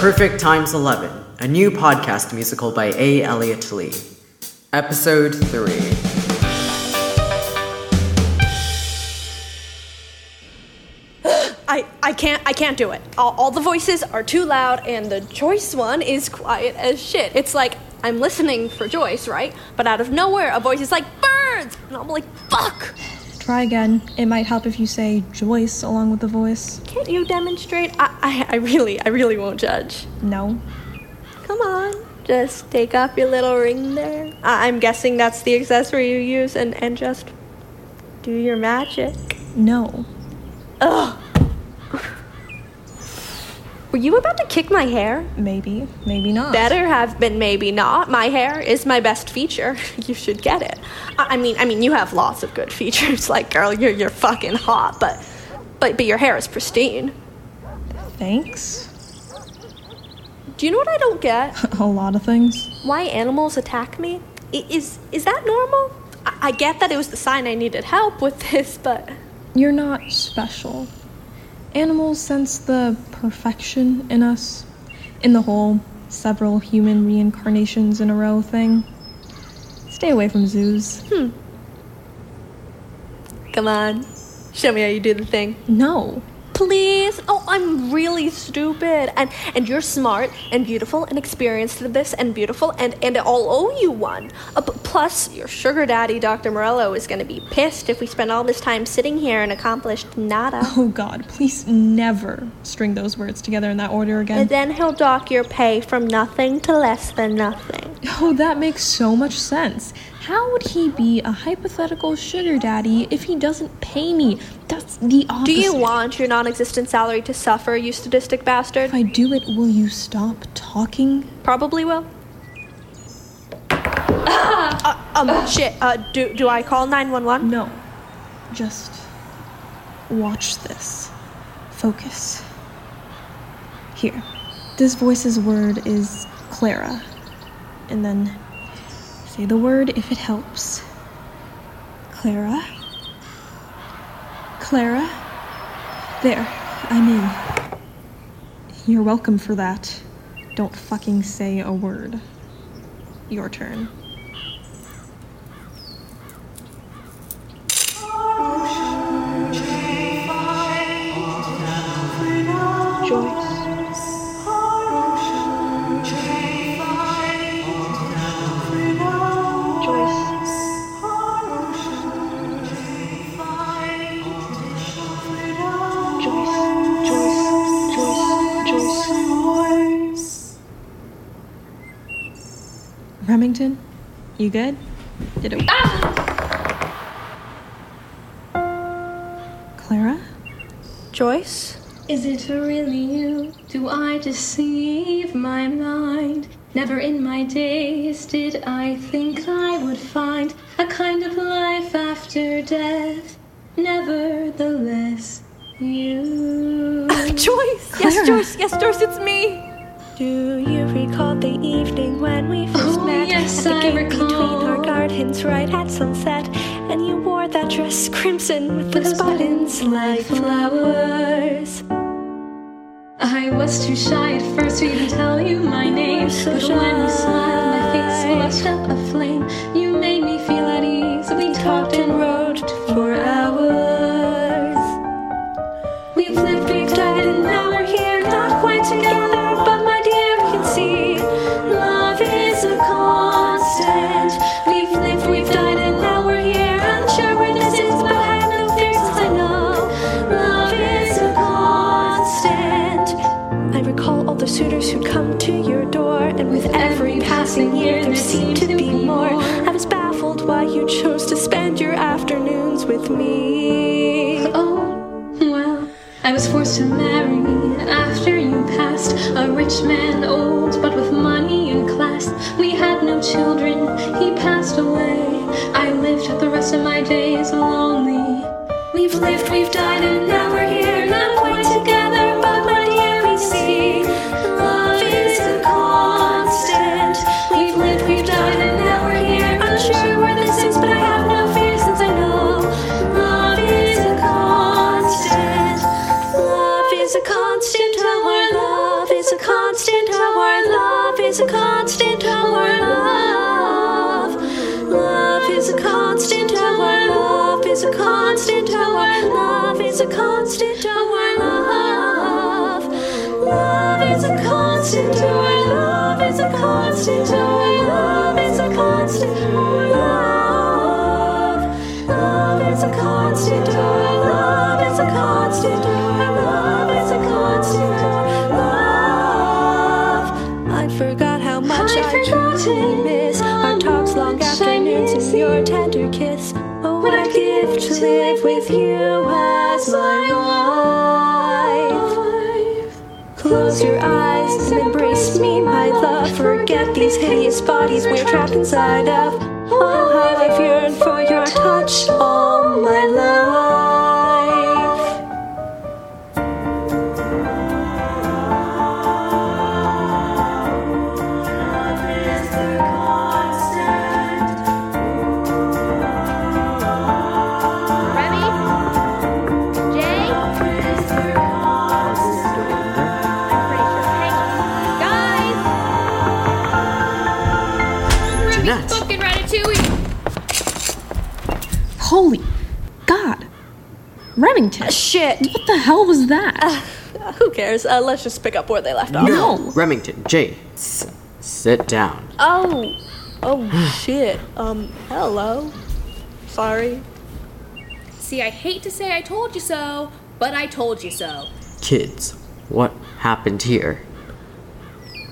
Perfect Times 11, a new podcast musical by A. Elliot Lee. Episode 3. I, I can't I can't do it. All, all the voices are too loud and the Joyce one is quiet as shit. It's like I'm listening for Joyce, right? But out of nowhere a voice is like birds and I'm like fuck. Try again. It might help if you say Joyce along with the voice. Can't you demonstrate? I, I, I really I really won't judge. No. Come on. Just take off your little ring there. I, I'm guessing that's the accessory you use and, and just do your magic. No. Ugh. Were you about to kick my hair? Maybe. Maybe not. Better have been maybe not. My hair is my best feature. You should get it. I I mean, I mean, you have lots of good features. Like, girl, you're you're fucking hot, but but but your hair is pristine. Thanks. Do you know what I don't get? A lot of things. Why animals attack me? I- Is is that normal? I, I get that it was the sign I needed help with this, but You're not special. Animals sense the perfection in us, in the whole several human reincarnations in a row thing. Stay away from zoos. Hmm. come on, show me how you do the thing. No. Please? Oh, I'm really stupid. And and you're smart and beautiful and experienced with this and beautiful and and I'll owe you one. Uh, plus, your sugar daddy, Dr. Morello, is going to be pissed if we spend all this time sitting here and accomplished nada. Oh god, please never string those words together in that order again. And then he'll dock your pay from nothing to less than nothing. Oh, that makes so much sense. How would he be a hypothetical sugar daddy if he doesn't pay me? That's the opposite. Do you want your non-existent salary to suffer, you sadistic bastard? If I do it, will you stop talking? Probably will. uh, um, shit. Uh, do do I call nine one one? No. Just watch this. Focus. Here. This voice's word is Clara. And then say the word if it helps. Clara. Clara. There, I'm in. You're welcome for that. Don't fucking say a word. Your turn. Remington, you good? Did it? Ah! Clara? Joyce. Is it really you? Do I deceive my mind? Never in my days did I think I would find a kind of life after death. Nevertheless, you. Joyce. Yes, Joyce. Yes, Joyce. It's me. Do you recall the evening when we first Oh, met yes, at the I gate between our gardens right at sunset? And you wore that dress crimson with those buttons like flowers. I was too shy at first to even tell you my name. so but when you smiled, chose to spend your afternoons with me. Oh, well, I was forced to marry after you passed. A rich man, old, but with money and class. We had no children, he passed away. I lived the rest of my days lonely. We've lived, we've died, and now we're here, not is a constant our love. Love is a constant our love is a constant our love is a constant our love. Love is a constant our love is a constant our love Close your eyes and embrace me, my love. Forget these hideous bodies we're trapped inside of. Remington. Shit. What the hell was that? Who cares? Uh, let's just pick up where they left off. No. Remington, Jay, s- sit down. Oh. Oh, shit. Um, hello. Sorry. See, I hate to say I told you so, but I told you so. Kids, what happened here?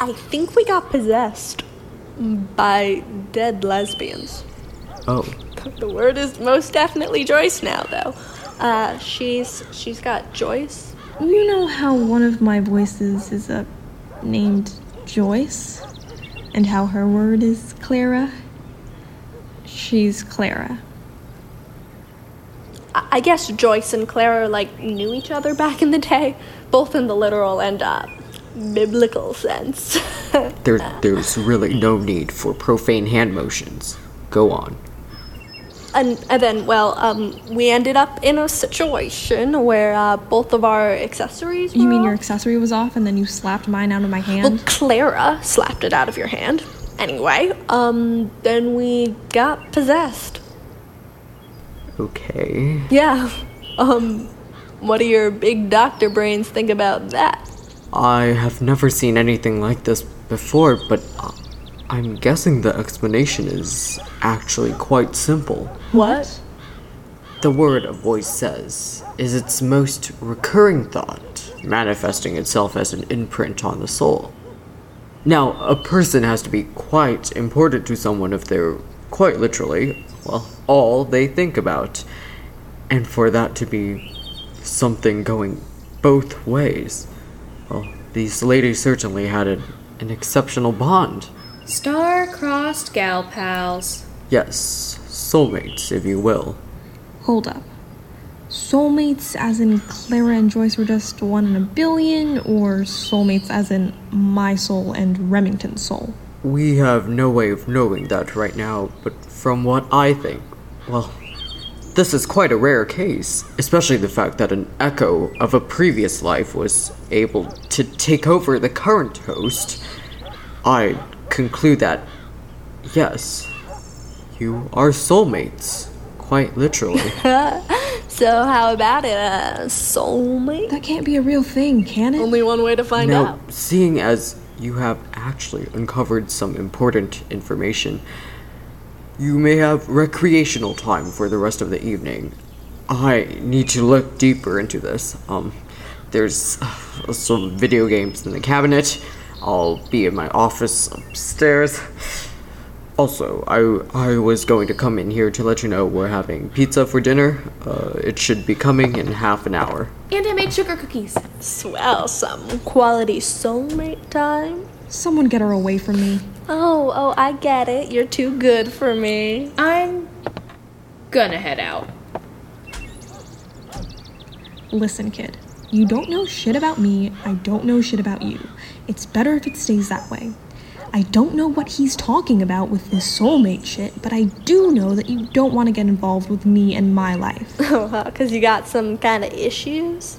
I think we got possessed by dead lesbians. Oh, The word is most definitely Joyce now, though. Uh, she's she's got Joyce. You know how one of my voices is uh, named Joyce? And how her word is Clara? She's Clara. I, I guess Joyce and Clara like knew each other back in the day, both in the literal and uh, biblical sense. there, there's really no need for profane hand motions. Go on. And, and then, well, um, we ended up in a situation where uh, both of our accessories. You mean off. your accessory was off and then you slapped mine out of my hand? Well, hand? Clara slapped it out of your hand. Anyway, um, then we got possessed. Okay. Yeah. Um, what do your big doctor brains think about that? I have never seen anything like this before, but uh, I'm guessing the explanation is actually quite simple. What? The word a voice says is its most recurring thought, manifesting itself as an imprint on the soul. Now, a person has to be quite important to someone if they're quite literally, well, all they think about. And for that to be something going both ways, well, these ladies certainly had an, an exceptional bond. Star-crossed gal pals. Yes, soulmates, if you will. Hold up. Soulmates as in Clara and Joyce were just one in a billion, or soulmates as in my soul and Remington's soul? We have no way of knowing that right now, but from what I think, well, this is quite a rare case, especially the fact that an echo of a previous life was able to take over the current host. I conclude that, yes, you are soulmates, quite literally. So how about it, uh, soulmate? That can't be a real thing, can it? Only one way to find Now, out. seeing as you have actually uncovered some important information, you may have recreational time for the rest of the evening. I need to look deeper into this. Um, there's uh, some video games in the cabinet. I'll be in my office upstairs. Also, I I was going to come in here to let you know we're having pizza for dinner. Uh, it should be coming in half an hour. And I made sugar cookies. Swell, some quality soulmate time. Someone get her away from me. Oh, oh, I get it. You're too good for me. I'm gonna head out. Listen, kid. You don't know shit about me. I don't know shit about you. It's better if it stays that way. I don't know what he's talking about with this soulmate shit, but I do know that you don't want to get involved with me and my life. Oh, because you got some kind of issues?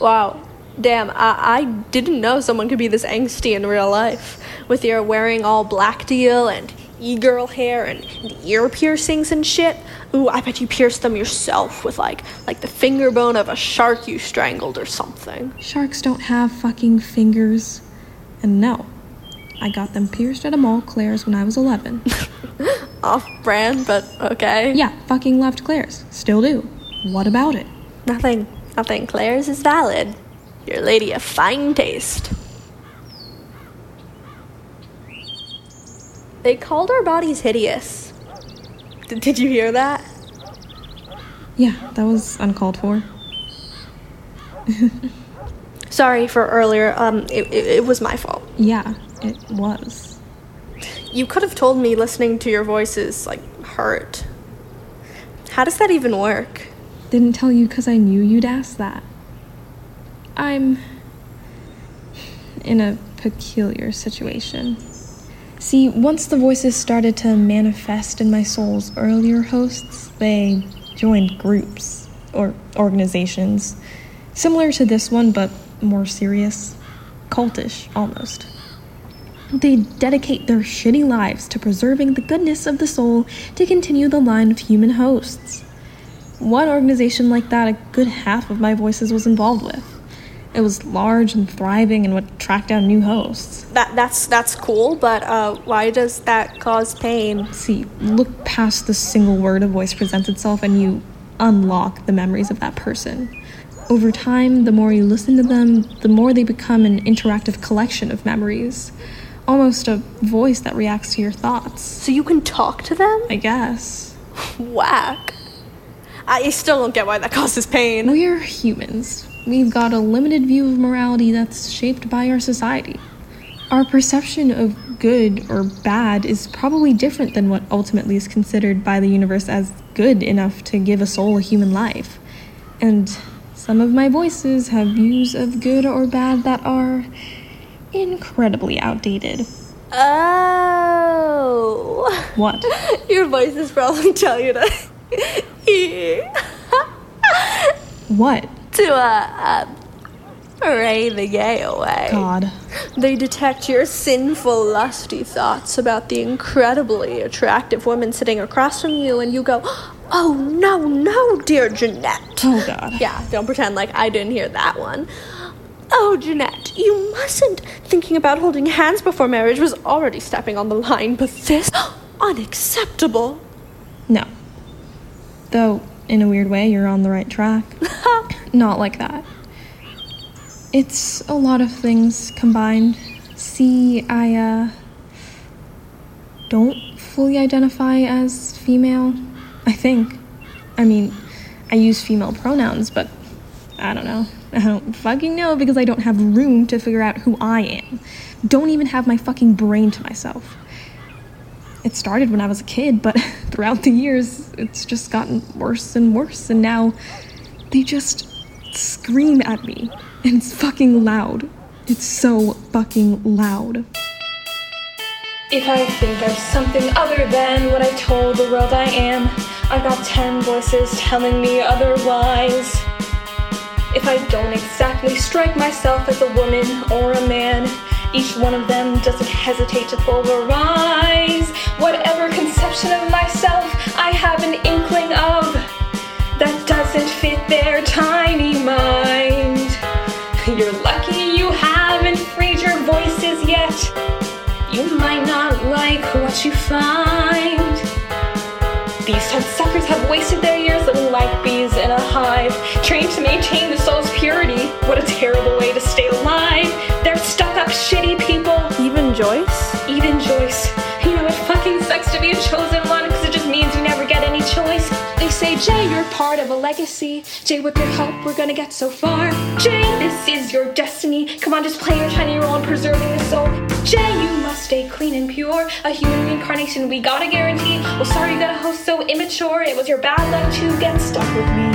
Wow. Damn, I, I didn't know someone could be this angsty in real life. With your wearing all black deal and e-girl hair and ear piercings and shit. Ooh, I bet you pierced them yourself with like like the finger bone of a shark you strangled or something. Sharks don't have fucking fingers. And no, I got them pierced at a mall Claire's when I was 11. Off brand, but okay. yeah, fucking loved Claire's. Still do. What about it? Nothing. Nothing. Claire's is valid. Your lady of fine taste. They called our bodies hideous. D- did you hear that? Yeah, that was uncalled for. Sorry for earlier. Um, it, it, it was my fault. Yeah, it was. You could have told me listening to your voices like hurt. How does that even work? Didn't tell you because I knew you'd ask that. I'm in a peculiar situation. See, once the voices started to manifest in my soul's earlier hosts, they joined groups or organizations similar to this one, but more serious, cultish almost. They dedicate their shitty lives to preserving the goodness of the soul to continue the line of human hosts. One organization like that, a good half of my voices was involved with. It was large and thriving and would track down new hosts. That that's that's cool, but uh, why does that cause pain? See, look past the single word a voice presents itself and you unlock the memories of that person. Over time, the more you listen to them, the more they become an interactive collection of memories. Almost a voice that reacts to your thoughts. So you can talk to them? I guess. Whack. I still don't get why that causes pain. We're humans. We've got a limited view of morality that's shaped by our society. Our perception of good or bad is probably different than what ultimately is considered by the universe as good enough to give a soul a human life. And some of my voices have views of good or bad that are incredibly outdated. Oh. What? Your voices probably tell you to What? To uh, uh ray the gay away. God. They detect your sinful, lusty thoughts about the incredibly attractive woman sitting across from you, and you go, "Oh no, no, dear Jeanette." Oh, God. Yeah, don't pretend like I didn't hear that one. Oh, Jeanette, you mustn't. Thinking about holding hands before marriage was already stepping on the line, but this unacceptable. No. Though, in a weird way, you're on the right track. Not like that. It's a lot of things combined. See, I, uh, don't fully identify as female. I think. I mean, I use female pronouns, but I don't know. I don't fucking know because I don't have room to figure out who I am. Don't even have my fucking brain to myself. It started when I was a kid, but throughout the years, it's just gotten worse and worse, and now they just scream at me. And it's fucking loud. It's so fucking loud. If I think I'm something other than what I told the world I am, I've got ten voices telling me otherwise. If I don't exactly strike myself as a woman or a man, each one of them doesn't hesitate to pulverize whatever conception of myself I have an inkling of that doesn't fit their tiny mind. You're lucky you haven't freed your voices yet. You might not like what you find. These suckers have wasted their years like bees in a hive, trained to maintain the soul's purity. What a terrible shitty people. Even Joyce? Even Joyce. You know, it fucking sucks to be a chosen one because it just means you never get any choice. They say, Jay, you're part of a legacy. Jay, with your help, we're gonna get so far. Jay, this is your destiny. Come on, just play your tiny role in preserving the soul. Jay, you must stay clean and pure. A human reincarnation, we gotta guarantee. Well, sorry you got a host so immature. It was your bad luck to get stuck with me.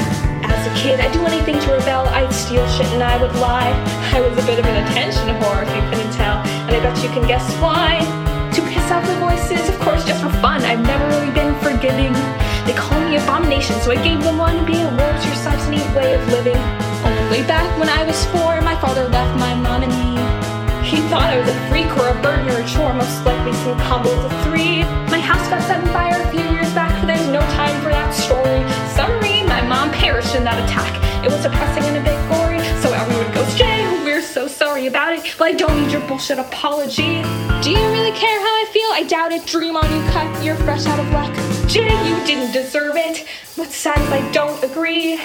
As a I'd do anything to rebel. I'd steal shit and I would lie. I was a bit of an attention whore if you couldn't tell. And I bet you can guess why. To piss off the voices, of course, just for fun. I've never really been forgiving. They call me abomination, so I gave them one. Being a your such neat way of living. Only Way back when I was four, my father left my mom and me. He thought I was a freak or a burden or a chore, most likely some combo of three. My house got set on fire a few years back, but there's no time for that story. In that attack. It was depressing and a bit gory, so everyone goes, Jay, we're so sorry about it, but I don't need your bullshit apology. Do you really care how I feel? I doubt it. Dream on you cut, you're fresh out of luck. You didn't deserve it. Sad is I don't agree.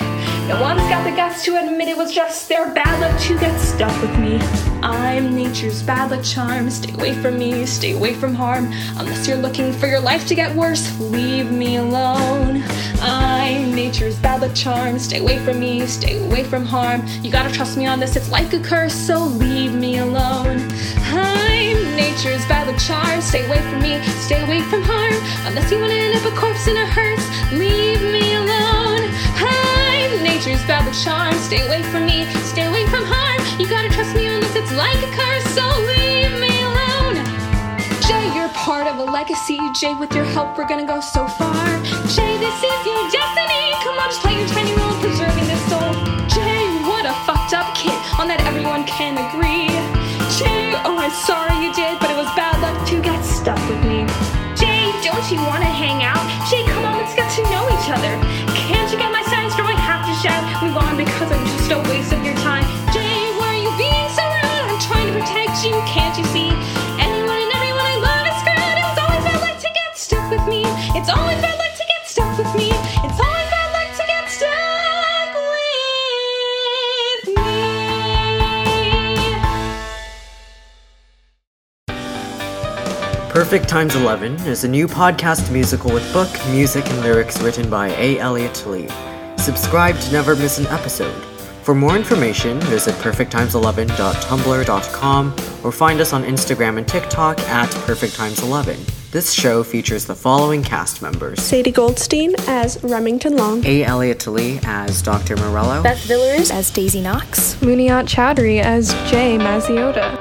No one's got the guts to admit it was just their bad luck to get stuck with me. I'm nature's bad luck charm. Stay away from me, stay away from harm. Unless you're looking for your life to get worse, leave me alone. I'm nature's bad luck charm. Stay away from me, stay away from harm. You gotta trust me on this, it's like a curse, so leave me alone. I'm nature's bad charm. Stay away from me, stay away from harm. Unless you wanna end up a corpse in a hearse, leave me alone. I'm nature's luck charm. Stay away from me, stay away from harm. You gotta trust me this, it's like a curse, so leave me alone. Jay, you're part of a legacy. Jay, with your help, we're gonna go so far. Jay, this is your destiny. Come on, just play your tiny role, preserving this soul. Jay, what a fucked up kid. On that, everyone can agree. I'm sorry you did, but it was bad luck to get stuck with me. Jay, don't you wanna hang out? Perfect Times 11 is a new podcast musical with book, music, and lyrics written by A. Elliot Lee. Subscribe to never miss an episode. For more information, visit perfecttimes11.tumblr.com or find us on Instagram and TikTok at perfecttimes11. This show features the following cast members Sadie Goldstein as Remington Long. A. Elliot Lee as Dr. Morello, Beth Villaruz as Daisy Noxx. Muniyat Choudhury as Jay Mazziotta.